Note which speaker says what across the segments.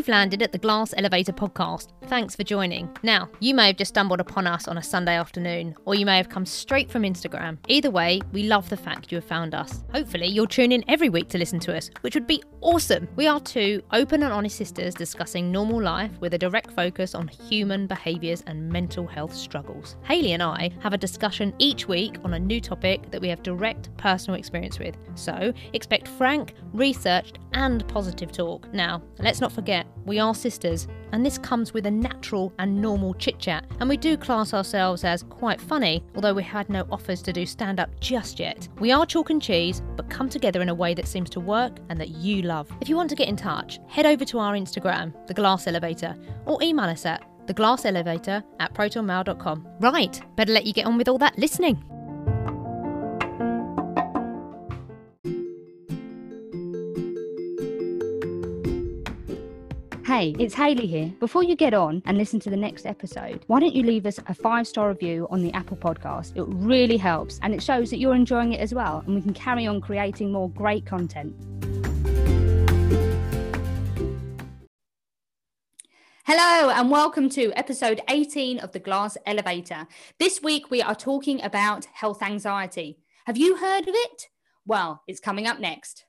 Speaker 1: You've landed at the Glass Elevator podcast. Thanks for joining. Now, you may have just stumbled upon us on a Sunday afternoon, or you may have come straight from Instagram. Either way, we love the fact you have found us. Hopefully, you'll tune in every week to listen to us, which would be awesome. We are two open and honest sisters discussing normal life with a direct focus on human behaviours and mental health struggles. Haylie and I have a discussion each week on a new topic that we have direct personal experience with. So, expect frank, researched, and positive talk. Now, let's not forget, we are sisters, and this comes with a natural and normal chit chat. And we do class ourselves as quite funny, although we had no offers to do stand up just yet. We are chalk and cheese, but come together in a way that seems to work and that you love. If you want to get in touch, head over to our Instagram, The Glass Elevator, or email us at theglasselevator at protonmail.com. Right, better let you get on with all that listening.
Speaker 2: Hey, it's Haylie here. Before you get on and listen to the next episode, why don't you leave us a five star review on the Apple podcast? It really helps and it shows that you're enjoying it as well, and we can carry on creating more great content. Hello, and welcome to episode 18 of The Glass Elevator. This week we are talking about health anxiety. Have you heard of it? Well, it's coming up next.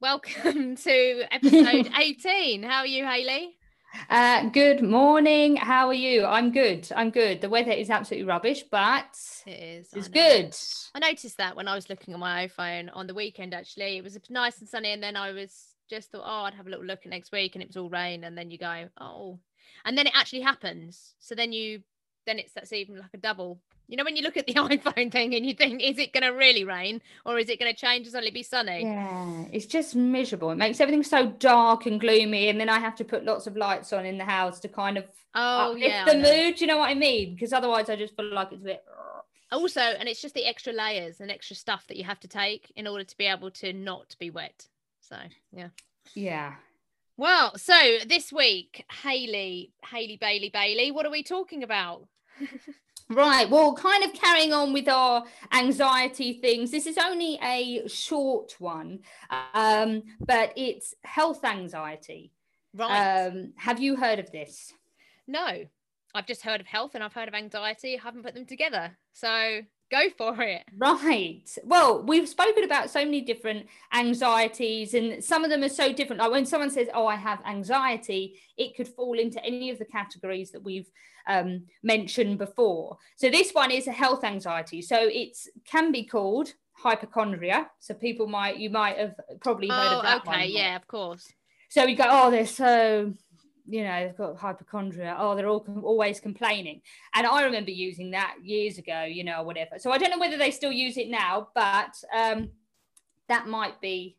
Speaker 1: Welcome to episode 18. How are you, Haylie?
Speaker 2: Uh, good morning. How are you? I'm good. I'm good. The weather is absolutely rubbish, but
Speaker 1: It is.
Speaker 2: it's
Speaker 1: I
Speaker 2: good.
Speaker 1: I noticed that when I was looking at my iPhone on the weekend, actually. It was nice and sunny, and then I was just thought, oh, I'd have a little look at next week, and it was all rain. And then you go, oh. And then it actually happens. So then you, then it's that's even like a double. You know, when you look at the iPhone thing and you think, is it going to really rain or is it going to change and suddenly be sunny?
Speaker 2: Yeah, it's just miserable. It makes everything so dark and gloomy, and then I have to put lots of lights on in the house to kind of
Speaker 1: Oh,
Speaker 2: uplift
Speaker 1: yeah.
Speaker 2: The mood. Do you know what I mean? Because otherwise, I just feel like it's a bit.
Speaker 1: Also, and it's just the extra layers and extra stuff that you have to take in order to be able to not be wet. So, yeah.
Speaker 2: Yeah.
Speaker 1: Well, so this week, Haylie, Haylie Bailey Bailey, what are we talking about?
Speaker 2: Right. Well, kind of carrying on with our anxiety things. This is only a short one, um, but it's health anxiety.
Speaker 1: Right.
Speaker 2: Um, have you heard of this?
Speaker 1: no, I've just heard of health and I've heard of anxiety. I haven't put them together. So go for it.
Speaker 2: Right. Well, we've spoken about so many different anxieties, and some of them are so different. Like when someone says, Oh, I have anxiety, it could fall into any of the categories that we've um, mentioned before. So this one is a health anxiety. So it can be called hypochondria. So people might, you might have probably heard
Speaker 1: Oh,
Speaker 2: of that
Speaker 1: okay.
Speaker 2: one.
Speaker 1: Yeah, of course.
Speaker 2: So you go, Oh, they're so. You know, they've got hypochondria. Oh, they're all always complaining. And I remember using that years ago, you know, or whatever. So I don't know whether they still use it now, but um, that might be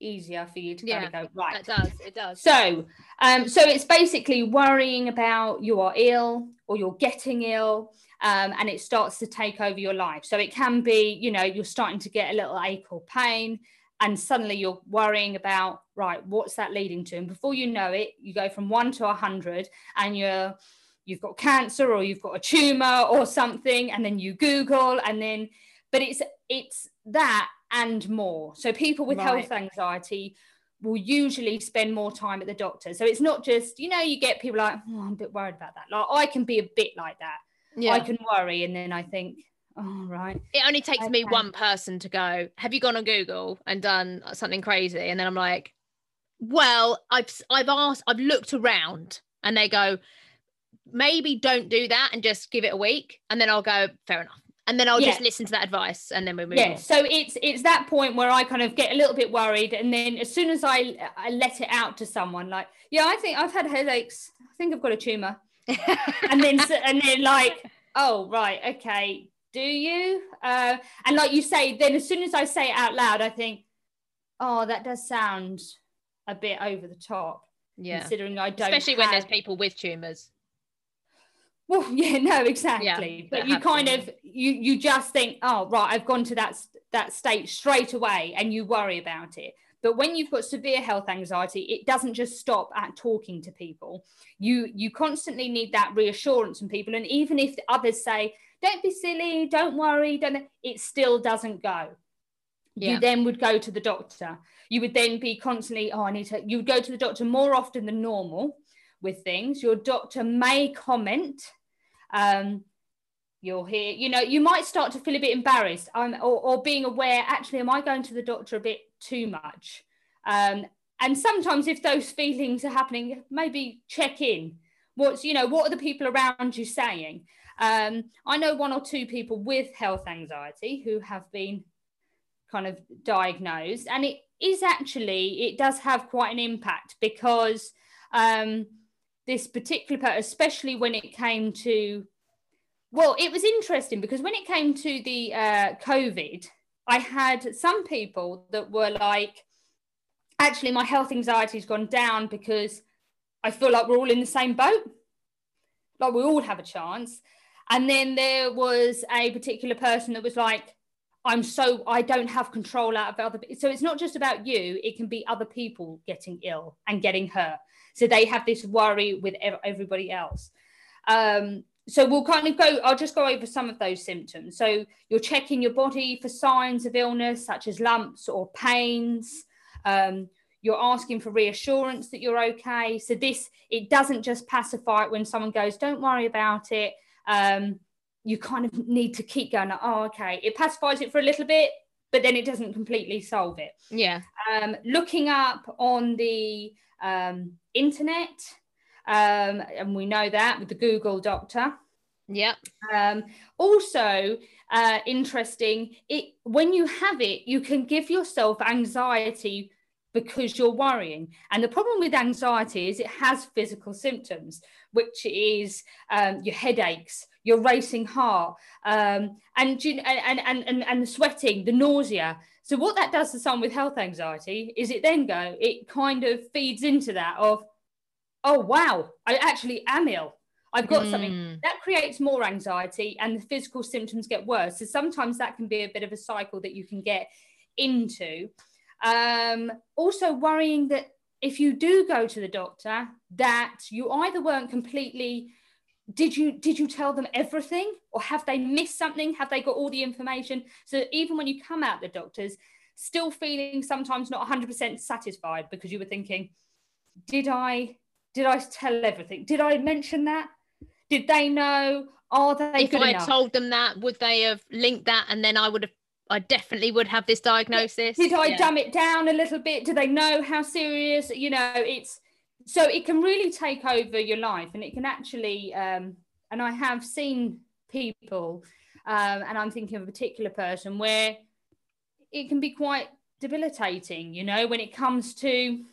Speaker 2: easier for you to
Speaker 1: Yeah,
Speaker 2: kind of go right.
Speaker 1: It does. It does.
Speaker 2: So, um, so it's basically worrying about you are ill or you're getting ill, um, and it starts to take over your life. So it can be, you know, you're starting to get a little ache or pain, and suddenly you're worrying about right, what's that leading to? And before you know it, you go from one to a hundred, and you're you've got cancer or you've got a tumor or something, and then you Google, and then, but it's it's that and more. So people with
Speaker 1: Right.
Speaker 2: health anxiety will usually spend more time at the doctor. So it's not just, you know, you get people like, oh, I'm a bit worried about that. Like I can be a bit like that.
Speaker 1: yeah.
Speaker 2: I can worry and then I think, oh right.
Speaker 1: it only takes me one person to go have you gone on google and done uh, something crazy and then i'm like well i've i've asked i've looked around and they go maybe don't do that and just give it a week and then i'll go fair enough and then i'll just listen to that advice and then we move
Speaker 2: Yeah.
Speaker 1: on
Speaker 2: So it's it's that point where I kind of get a little bit worried. And then as soon as I I let it out to someone, like, yeah, I think I've had headaches. I think I've got a tumor. and then and then like oh right okay do you? Uh, and like you say then as soon as i say it out loud i think oh that does sound a bit over the top
Speaker 1: yeah.
Speaker 2: considering i don't
Speaker 1: especially when there's people with tumors
Speaker 2: well yeah no exactly.
Speaker 1: That
Speaker 2: but you kind of you you just think oh right i've gone to that that state straight away and you worry about it. But when you've got severe health anxiety it doesn't just stop at talking to people. You you constantly need that reassurance from people. And even if others say don't be silly, don't worry, don't it still doesn't go. Yeah. You then would go to the doctor. You would then be constantly, oh, I need to, you would go to the doctor more often than normal with things. Your doctor may comment. Um, you'll hear, you know, you might start to feel a bit embarrassed um, or, or being aware, actually, am I going to the doctor a bit too much? Um, and sometimes if those feelings are happening, maybe check in. What's, you know, what are the people around you saying? Um, I know one or two people with health anxiety who have been kind of diagnosed, and it is actually, it does have quite an impact because um, this particular part, especially when it came to, well, it was interesting because when it came to the uh, COVID, I had some people that were like, actually, my health anxiety has gone down because I feel like we're all in the same boat. Like we all have a chance. And then there was a particular person that was like, I'm so I don't have control out of other. So it's not just about you; it can be other people getting ill and getting hurt. So they have this worry with everybody else. Um, so we'll kind of go. I'll just go over some of those symptoms. So you're checking your body for signs of illness, such as lumps or pains. Um, you're asking for reassurance that you're okay. So this it doesn't just pacify it when someone goes, "Don't worry about it." Um, you kind of need to keep going, oh, okay. It pacifies it for a little bit, but then it doesn't completely solve it.
Speaker 1: Yeah.
Speaker 2: Um, looking up on the um, internet, um, and we know that with the Google Doctor.
Speaker 1: Yep.
Speaker 2: Um, also, uh, interesting. It when you have it, you can give yourself anxiety because you're worrying. And the problem with anxiety is it has physical symptoms, which is um, your headaches, your racing heart, um, and, and, and, and, and the sweating, the nausea. So what that does to someone with health anxiety is it then go, it kind of feeds into that of, oh, wow, I actually am ill. I've got mm. something that creates more anxiety and the physical symptoms get worse. So sometimes that can be a bit of a cycle that you can get into. Um, also worrying that if you do go to the doctor, that you either weren't completely did you did you tell them everything? Or have they missed something? Have they got all the information? So even when you come out the doctors still feeling sometimes not 100% satisfied because you were thinking did i did i tell everything? Did i mention that? Did they know? Are they
Speaker 1: if i had told them that would they have linked that? And then i would have I definitely would have this diagnosis.
Speaker 2: Did I yeah. dumb it down a little bit? Do they know how serious? You know, it's so it can really take over your life and it can actually, um, and I have seen people, um, and I'm thinking of a particular person where it can be quite debilitating, you know, when it comes to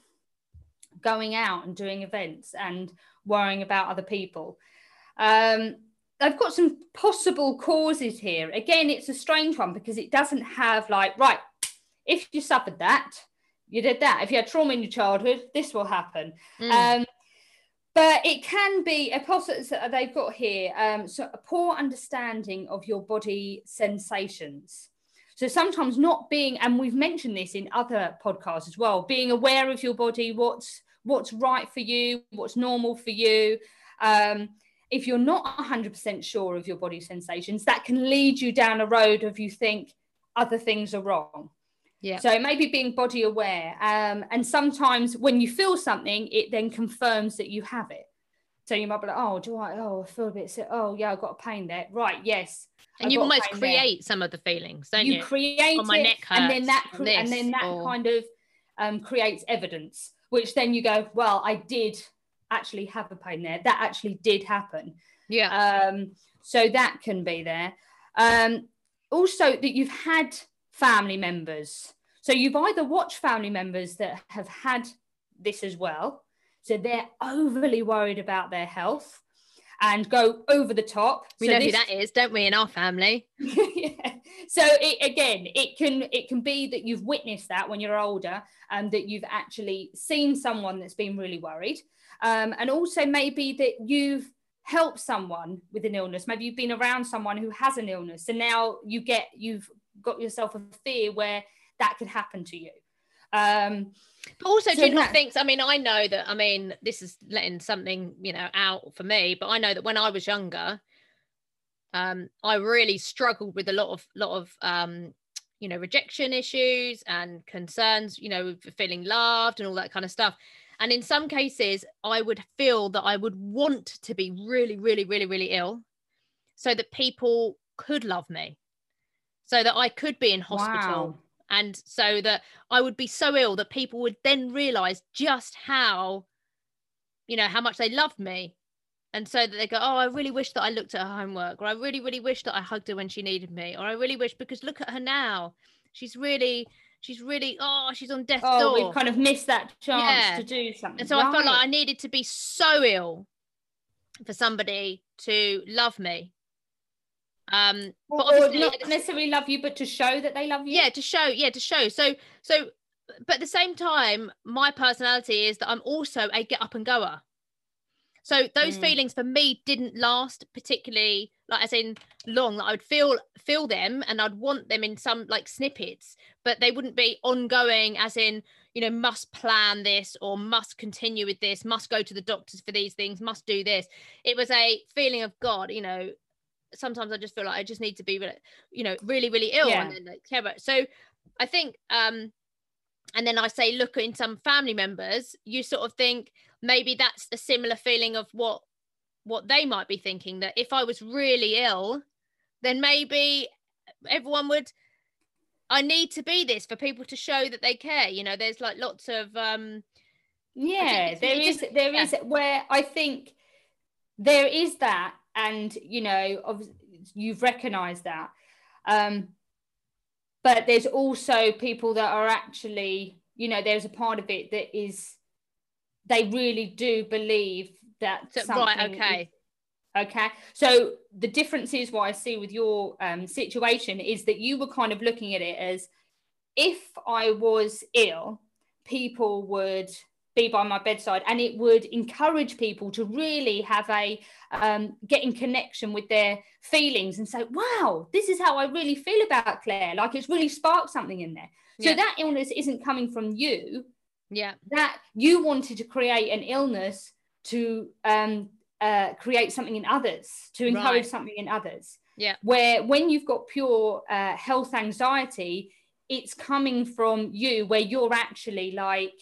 Speaker 2: going out and doing events and worrying about other people. Um, I've got some possible causes here. Again, it's a strange one because it doesn't have like, right, if you suffered that, you did that. If you had trauma in your childhood, this will happen. Mm. Um, but it can be a possible they've got here um, so a poor understanding of your body sensations so sometimes not being and we've mentioned this in other podcasts as well being aware of your body what's what's right for you what's normal for you um, if you're not 100% sure of your body sensations, that can lead you down a road of you think other things are wrong.
Speaker 1: Yeah.
Speaker 2: So maybe being body aware. Um, and sometimes when you feel something, it then confirms that you have it. So you might be like, oh, do I? Oh, I feel a bit sick. Oh, yeah, I've got a pain there. Right. Yes.
Speaker 1: And I've you almost create there. some of the feelings, don't you?
Speaker 2: You create oh, my it, neck hurts, and then that, cre- and then that or... kind of um, creates evidence, which then you go, well, I did actually have a pain there. That actually did happen.
Speaker 1: Yeah.
Speaker 2: Um, so that can be there. Um, also, that you've had family members. So you've either watched family members that have had this as well. So they're overly worried about their health and go over the top.
Speaker 1: We
Speaker 2: so
Speaker 1: know this... who that is, don't we, in our family?
Speaker 2: yeah. So it, again, it can it can be that you've witnessed that when you're older, and that you've actually seen someone that's been really worried um, and also maybe that you've helped someone with an illness. Maybe you've been around someone who has an illness. And now you get you've got yourself a fear where that could happen to you. Um
Speaker 1: but also so do not think i mean i know that i mean this is letting something you know out for me but i know that when i was younger um, I really struggled with a lot of lot of um, you know rejection issues and concerns, you know, feeling loved and all that kind of stuff. And in some cases, I would feel that I would want to be really, really, really, really ill, so that people could love me, so that I could be in hospital.
Speaker 2: Wow.
Speaker 1: And so that I would be so ill that people would then realize just how, you know, how much they loved me and so that they go oh i really wish that i looked at her homework or i really really wish that i hugged her when she needed me or i really wish because look at her now she's really she's really oh she's on death's
Speaker 2: Oh,
Speaker 1: door
Speaker 2: we've kind of missed that chance
Speaker 1: Yeah.
Speaker 2: to do something.
Speaker 1: and so i felt like i needed to be so ill for somebody to love me um but obviously
Speaker 2: not necessarily love you, but to show that they love you.
Speaker 1: yeah to show yeah to show so so but at the same time my personality is that i'm also a get up and goer so those
Speaker 2: Mm.
Speaker 1: feelings for me didn't last particularly like as in long that i would feel feel them and i'd want them in some like snippets but they wouldn't be ongoing as in you know must plan this or must continue with this must go to the doctors for these things must do this. It was a feeling of god you know. Sometimes i just feel like i just need to be re- you know really really ill
Speaker 2: Yeah.
Speaker 1: and then like, care about so i think um and then i say look in some family members you sort of think maybe that's a similar feeling of what what they might be thinking that if i was really ill then maybe everyone would i need to be this for people to show that they care you know there's like lots of um
Speaker 2: Yeah, there
Speaker 1: it
Speaker 2: is
Speaker 1: just-
Speaker 2: there
Speaker 1: yeah.
Speaker 2: is where I think there is that, and you know, you've recognised that. Um, but there's also people that are actually, you know, there's a part of it that is they really do believe that
Speaker 1: so,
Speaker 2: something
Speaker 1: right okay
Speaker 2: Okay. So the difference is what I see with your um, situation is that you were kind of looking at it as if I was ill, people would be by my bedside and it would encourage people to really have a um, get in connection with their feelings and say, wow, this is how I really feel about Claire. Like it's really sparked something in there. So
Speaker 1: Yeah.
Speaker 2: that illness isn't coming from you
Speaker 1: yeah
Speaker 2: that you wanted to create an illness to um, uh, create something in others, to encourage
Speaker 1: Right.
Speaker 2: something in others.
Speaker 1: Yeah.
Speaker 2: Where when you've got pure uh, health anxiety, it's coming from you, where you're actually like,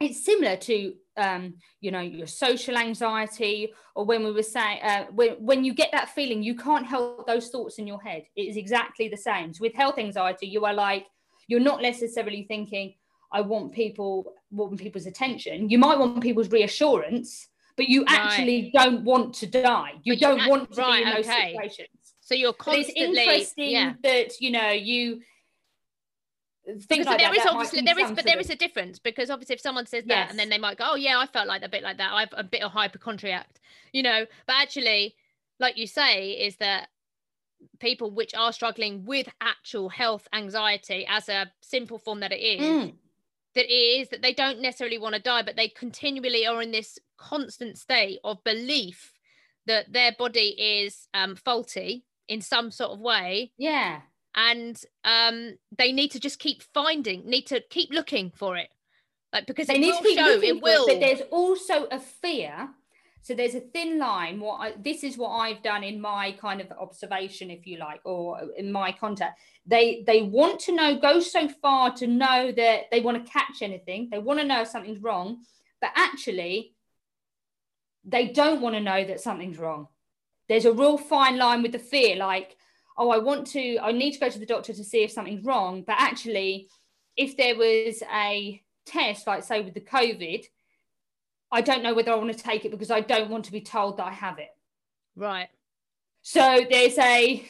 Speaker 2: it's similar to um, you know your social anxiety or when we were saying uh, when, when you get that feeling you can't help those thoughts in your head it is exactly the same so with health anxiety you are like you're not necessarily thinking i want people want people's attention you might want people's reassurance but you
Speaker 1: Right.
Speaker 2: actually don't want to die. You
Speaker 1: But
Speaker 2: don't
Speaker 1: act-
Speaker 2: want to
Speaker 1: right,
Speaker 2: be in those
Speaker 1: okay.
Speaker 2: situations.
Speaker 1: So you're
Speaker 2: but it's
Speaker 1: constantly
Speaker 2: interesting
Speaker 1: yeah.
Speaker 2: that you know you think
Speaker 1: because
Speaker 2: like
Speaker 1: there
Speaker 2: that,
Speaker 1: is
Speaker 2: that
Speaker 1: obviously there is but there is a difference. Because obviously if someone says that and then they might go oh yeah i felt like a bit like that. I've a bit of hypochondriac you know? But actually like you say is that people which are struggling with actual health anxiety as a simple form that it is
Speaker 2: Mm.
Speaker 1: That it is that they don't necessarily want to die but they continually are in this constant state of belief that their body is um, faulty in some sort of way.
Speaker 2: Yeah.
Speaker 1: And um they need to just keep finding need to keep looking for it. Like because
Speaker 2: they
Speaker 1: it
Speaker 2: need
Speaker 1: will
Speaker 2: to keep
Speaker 1: show
Speaker 2: looking
Speaker 1: it
Speaker 2: for
Speaker 1: will.
Speaker 2: but there's also a fear so there's a thin line what I, this is what i've done in my kind of observation if you like or in my contact. They they want to know go so far to know that they want to catch anything. They want to know if something's wrong but actually they don't want to know that something's wrong. There's a real fine line with the fear like oh i want to i need to go to the doctor to see if something's wrong. But actually if there was a test like say with the covid i don't know whether i want to take it because i don't want to be told that i have it.
Speaker 1: Right.
Speaker 2: So there's a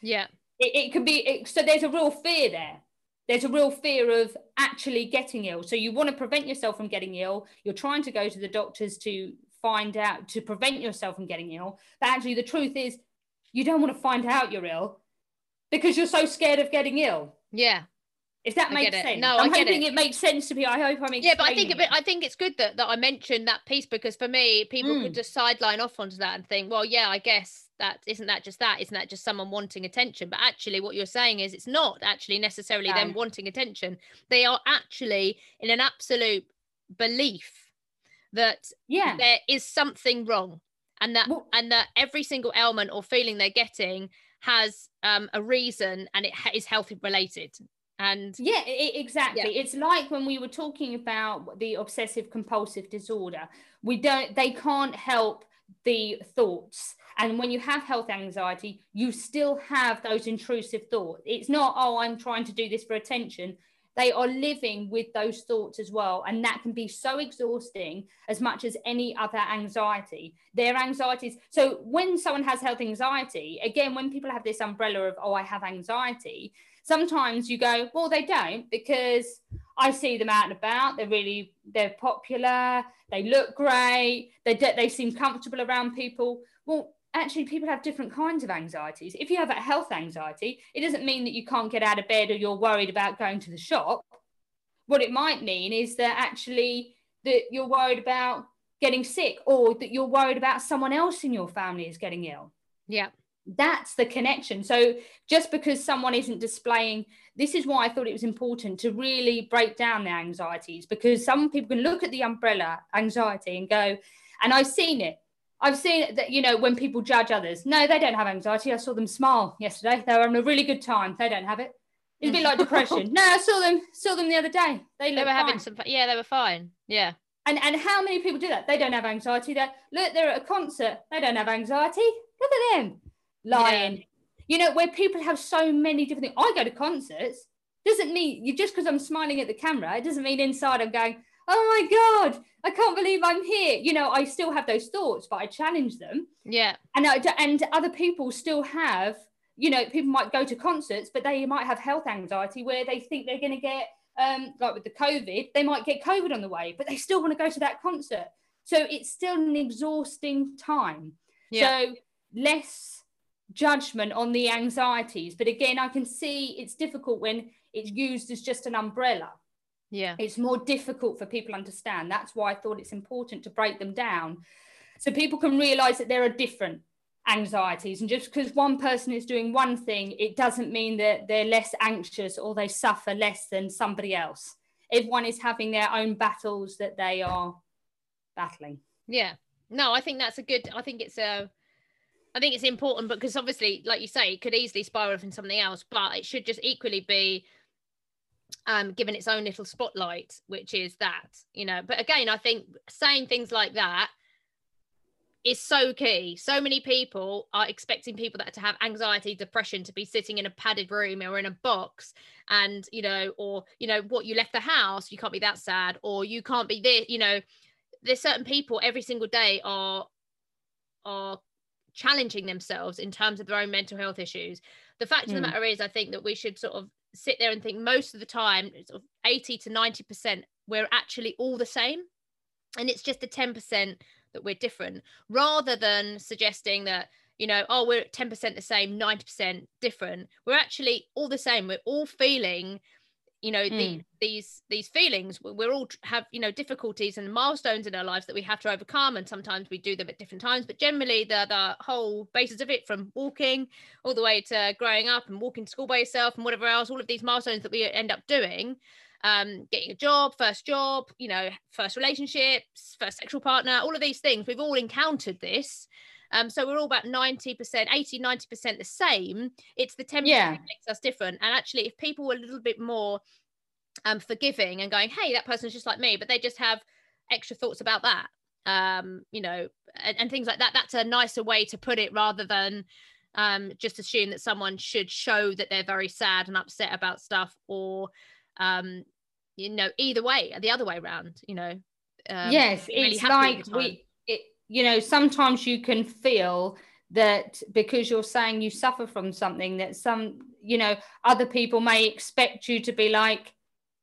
Speaker 1: yeah.
Speaker 2: it, it could be it, so there's a real fear there. There's a real fear of actually getting ill. So you want to prevent yourself from getting ill. You're trying to go to the doctors to find out to prevent yourself from getting ill. But actually the truth is you don't want to find out you're ill because you're so scared of getting ill.
Speaker 1: Yeah
Speaker 2: if that
Speaker 1: I
Speaker 2: makes sense.
Speaker 1: No, I
Speaker 2: i'm
Speaker 1: get
Speaker 2: hoping
Speaker 1: it.
Speaker 2: it. makes sense to me. I hope i'm
Speaker 1: yeah but i think it, i think it's good that, that i mentioned that piece because for me people could
Speaker 2: Mm.
Speaker 1: just sideline off onto that and think well yeah i guess that isn't that just that? Isn't that just someone wanting attention? But actually what you're saying is it's not actually necessarily them wanting attention. They are actually in an absolute belief that
Speaker 2: yeah.
Speaker 1: there is something wrong and that well, and that every single ailment or feeling they're getting has um, a reason and it ha- is health related and
Speaker 2: yeah it, exactly. Yeah. it's like when we were talking about the obsessive compulsive disorder we don't they can't help the thoughts. And when you have health anxiety you still have those intrusive thoughts. It's not oh i'm trying to do this for attention. They are living with those thoughts as well. And that can be so exhausting as much as any other anxiety. Their anxieties so when someone has health anxiety again when people have this umbrella of oh i have anxiety sometimes you go well they don't because i see them out and about they're really they're popular they look great they they seem comfortable around people well actually people have different kinds of anxieties. If you have a health anxiety, it doesn't mean that you can't get out of bed or you're worried about going to the shop. What it might mean is that actually that you're worried about getting sick or that you're worried about someone else in your family is getting ill.
Speaker 1: Yeah.
Speaker 2: That's the connection. So just because someone isn't displaying, this is why I thought it was important to really break down their anxieties because some people can look at the umbrella anxiety and go, and I've seen it I've seen that, you know, when people judge others, no, they don't have anxiety. I saw them smile yesterday. They were having a really good time. They don't have it. It's a bit like depression. No, I saw them, saw them the other day. They,
Speaker 1: they were having some, yeah, they were fine. Yeah.
Speaker 2: And and how many people do that? They don't have anxiety. They look, they're at a concert. They don't have anxiety. Look at them lying. Yeah. You know, where people have so many different things. I go to concerts. Doesn't mean you just because I'm smiling at the camera, it doesn't mean inside I'm going, oh my god i can't believe i'm here you know i still have those thoughts but i challenge them
Speaker 1: yeah
Speaker 2: and I, and other people still have you know people might go to concerts but they might have health anxiety where they think they're going to get um like with the covid they might get covid on the way but they still want to go to that concert so it's still an exhausting time yeah. so less judgment on the anxieties but again i can see it's difficult when it's used as just an umbrella
Speaker 1: yeah.
Speaker 2: It's more difficult for people to understand. That's why I thought it's important to break them down so people can realize that there are different anxieties. And just because one person is doing one thing, it doesn't mean that they're less anxious or they suffer less than somebody else. Everyone is having their own battles that they are battling.
Speaker 1: Yeah. No, I think that's a good, I think it's a, I think it's important because obviously, like you say, it could easily spiral into something else, but it should just equally be um, given its own little spotlight, which is that, you know. But again, I think saying things like that is so key. So many people are expecting people that to have anxiety, depression to be sitting in a padded room or in a box, and you know, or you know, what you left the house, you can't be that sad, or you can't be there. You know, there's certain people every single day are are challenging themselves in terms of their own mental health issues. The fact mm. of the hmm. matter is, I think that we should sort of sit there and think most of the time, sort of 80 to 90%, we're actually all the same. And it's just the 10% that we're different, rather than suggesting that, you know, oh, we're 10% the same, 90% different. We're actually all the same. We're all feeling you know mm. the, these these feelings we're all have you know difficulties and milestones in our lives that we have to overcome and sometimes we do them at different times but generally the the whole basis of it from walking all the way to growing up and walking to school by yourself and whatever else all of these milestones that we end up doing um, getting a job first job you know first relationships first sexual partner all of these things we've all encountered this um, so we're all about 90%, 80, 90% the same. It's the 10% yeah. that makes us different. And actually, if people were a little bit more um, forgiving and going, hey, that person's just like me, but they just have extra thoughts about that, um, you know, and, and things like that, that's a nicer way to put it rather than um, just assume that someone should show that they're very sad and upset about stuff or, um, you know, either way, the other way around, you know.
Speaker 2: Um, yes, really it's like we you know, sometimes you can feel that because you're saying you suffer from something that some, you know, other people may expect you to be like,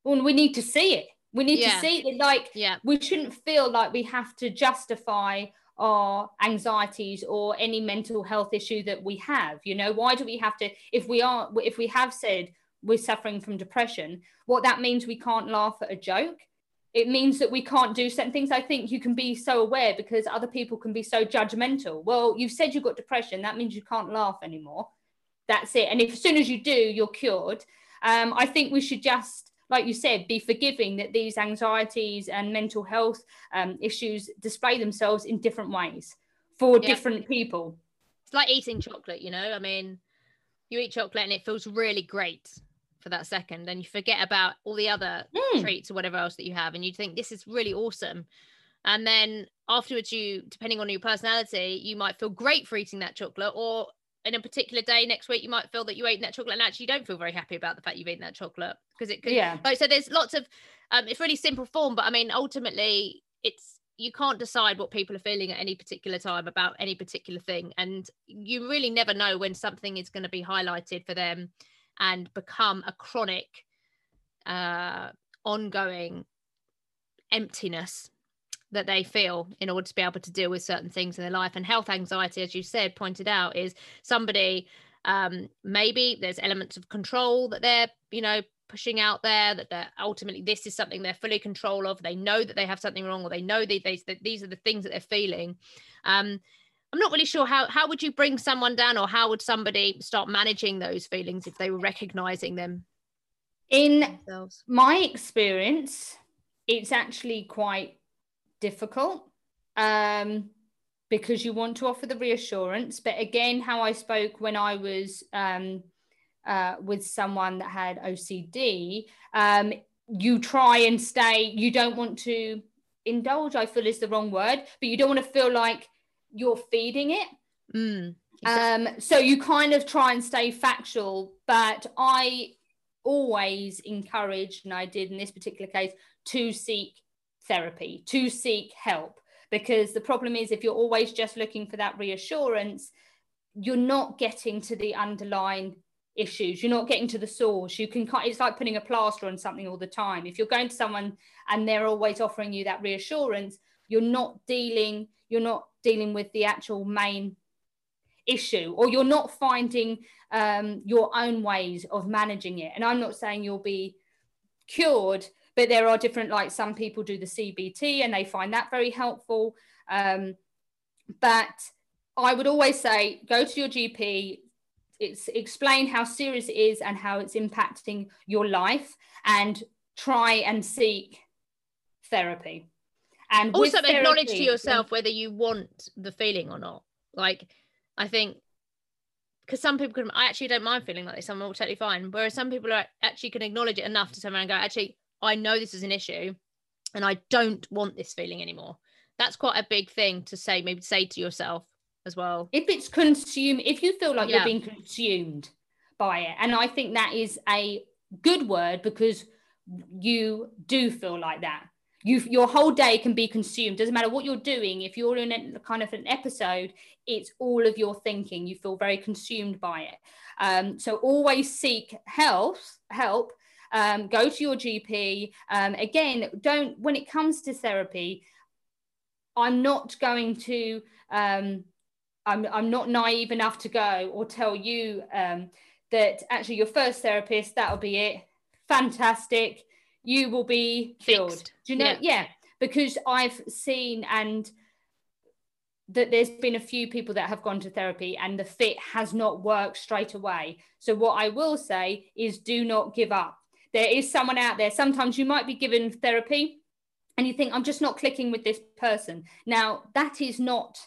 Speaker 2: well, we need to see it. We need yeah. to see it. Like,
Speaker 1: yeah.
Speaker 2: we shouldn't feel like we have to justify our anxieties or any mental health issue that we have. You know, why do we have to, if we are, if we have said we're suffering from depression, what that means we can't laugh at a joke it means that we can't do certain things. I think you can be so aware because other people can be so judgmental. Well, you've said you've got depression, that means you can't laugh anymore. That's it. And if as soon as you do, you're cured. Um, I think we should just, like you said, be forgiving that these anxieties and mental health um, issues display themselves in different ways for
Speaker 1: Yeah.
Speaker 2: different people.
Speaker 1: It's like eating chocolate, you know? I mean, you eat chocolate and it feels really great for that second. Then you forget about all the other
Speaker 2: Mm.
Speaker 1: treats or whatever else that you have. And you think this is really awesome. And then afterwards, you, depending on your personality, you might feel great for eating that chocolate. Or in a particular day next week, you might feel that you ate that chocolate and actually don't feel very happy about the fact you've eaten that chocolate because it could,
Speaker 2: Yeah.
Speaker 1: like so there's lots of um it's really simple form but i mean ultimately it's you can't decide what people are feeling at any particular time about any particular thing and you really never know when something is going to be highlighted for them and become a chronic uh ongoing emptiness that they feel in order to be able to deal with certain things in their life. And health anxiety as you said pointed out is somebody um maybe there's elements of control that they're you know pushing out there that they're ultimately this is something they're fully control of. They know that they have something wrong or they know that, they, that these are the things that they're feeling. Um i'm not really sure how how would you bring someone down or how would somebody start managing those feelings if they were recognizing them
Speaker 2: In
Speaker 1: themselves
Speaker 2: my experience, it's actually quite difficult um, because you want to offer the reassurance. But again, how I spoke when I was um, uh, with someone that had OCD, um, you try and stay, you don't want to indulge, I feel is the wrong word, but you don't want to feel like you're feeding it.
Speaker 1: mm,
Speaker 2: Um, so you kind of try and stay factual, but I always encourage, and I did in this particular case, to seek therapy, to seek help. Because the problem is, if you're always just looking for that reassurance, you're not getting to the underlying issues. You're not getting to the source. You can, it's like putting a plaster on something all the time. If you're going to someone and they're always offering you that reassurance, you're not dealing, you're not dealing with the actual main issue or you're not finding um, your own ways of managing it. And i'm not saying you'll be cured but there are different like some people do the cbt and they find that very helpful. Um, but i would always say go to your gp it's explain how serious it is and how it's impacting your life and try and seek therapy and
Speaker 1: also acknowledge to
Speaker 2: therapy-
Speaker 1: yourself whether you want the feeling or not. Like i think because some people can i actually don't mind feeling like this i'm all totally fine. Whereas some people are actually can acknowledge it enough to turn around and go actually i know this is an issue and i don't want this feeling anymore. That's quite a big thing to say maybe say to yourself as well.
Speaker 2: If it's consumed if you feel like
Speaker 1: Yeah.
Speaker 2: you're being consumed by it and i think that is a good word because you do feel like that you your whole day can be consumed. Doesn't matter what you're doing. If you're in a kind of an episode it's all of your thinking. You feel very consumed by it. Um, so always seek help help um, go to your gp um, again don't when it comes to therapy i'm not going to um, I'm, I'm not naive enough to go or tell you um, that actually your first therapist that'll be it. Fantastic you will be cured
Speaker 1: Fixed.
Speaker 2: do you know
Speaker 1: Yeah.
Speaker 2: yeah. because i've seen and that there's been a few people that have gone to therapy and the fit has not worked straight away so what i will say is do not give up there is someone out there sometimes you might be given therapy and you think i'm just not clicking with this person now that is not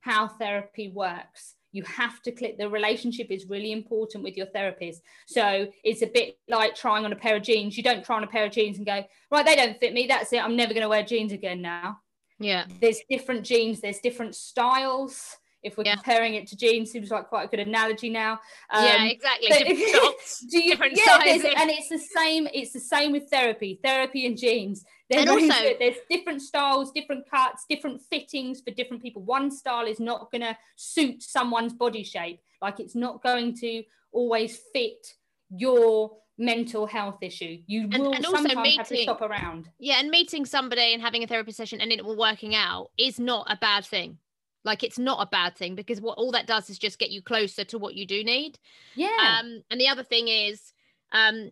Speaker 2: how therapy works. You have to click. The relationship is really important with your therapist. So it's a bit like trying on a pair of jeans. You don't try on a pair of jeans and go, right, they don't fit me. That's it. I'm never going to wear jeans again now.
Speaker 1: yeah
Speaker 2: There's different jeans, there's different styles. If we're
Speaker 1: Yeah.
Speaker 2: comparing it to jeans, seems like quite a good analogy now.
Speaker 1: yeah
Speaker 2: Um,
Speaker 1: exactly different
Speaker 2: do you,
Speaker 1: different
Speaker 2: yeah,
Speaker 1: sizes.
Speaker 2: and it's the same. It's the same with therapy, therapy and jeans. They're
Speaker 1: And also-
Speaker 2: there's different styles, different cuts, different fittings for different people. One style is not going to suit someone's body shape. Like it's not going to always fit your mental health issue. You will
Speaker 1: and
Speaker 2: sometimes have to shop around.
Speaker 1: Yeah, and meeting somebody and having a therapy session and it all working out is not a bad thing. Like it's not a bad thing because what all that does is just get you closer to what you do need.
Speaker 2: Yeah.
Speaker 1: Um, and the other thing is, um,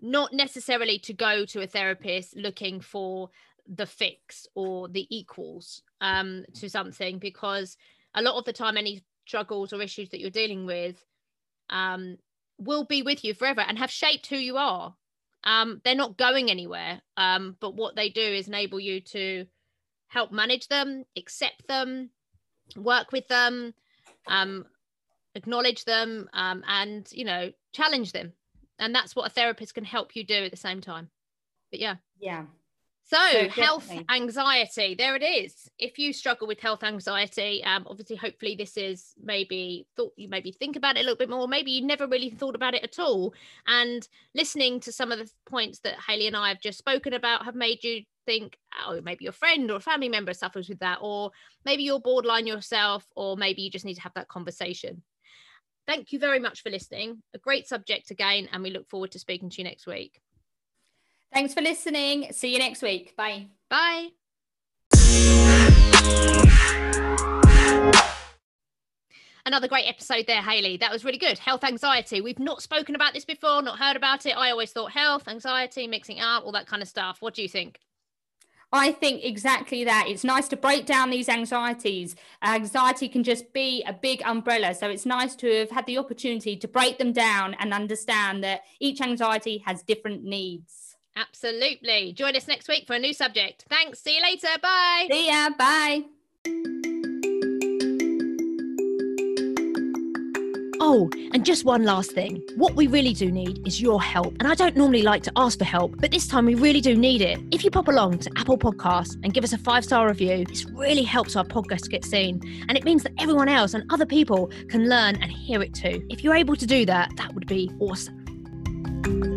Speaker 1: not necessarily to go to a therapist looking for the fix or the equals um, to something because a lot of the time any struggles or issues that you're dealing with um, will be with you forever and have shaped who you are um, they're not going anywhere um, but what they do is enable you to help manage them accept them work with them, um, acknowledge them, um, and you know, challenge them. And that's what a therapist can help you do at the same time. But yeah.
Speaker 2: Yeah.
Speaker 1: So, so health anxiety, there it is. If you struggle with health anxiety, um, obviously, hopefully, this is maybe thought you maybe think about it a little bit more. Maybe you never really thought about it at all. And listening to some of the points that Haylie and I have just spoken about have made you think, oh, maybe your friend or family member suffers with that, or maybe you're borderline yourself, or maybe you just need to have that conversation. Thank you very much for listening. A great subject again, and we look forward to speaking to you next week.
Speaker 2: Thanks for listening. See you next week. Bye.
Speaker 1: Bye. Another great episode there, Haylie. That was really good. Health anxiety. We've not spoken about this before, not heard about it. I always thought health, anxiety, mixing up, all that kind of stuff. What do you think?
Speaker 2: I think exactly that. It's nice to break down these anxieties. Anxiety can just be a big umbrella. So it's nice to have had the opportunity to break them down and understand that each anxiety has different needs.
Speaker 1: Absolutely. Join us next week for a new subject. Thanks. See you later. Bye.
Speaker 2: See ya. Bye.
Speaker 1: Oh, and just one last thing. What we really do need is your help. And I don't normally like to ask for help, but this time we really do need it. If you pop along to Apple Podcasts and give us a five star review, this really helps our podcast get seen. And it means that everyone else and other people can learn and hear it too. If you're able to do that, that would be awesome.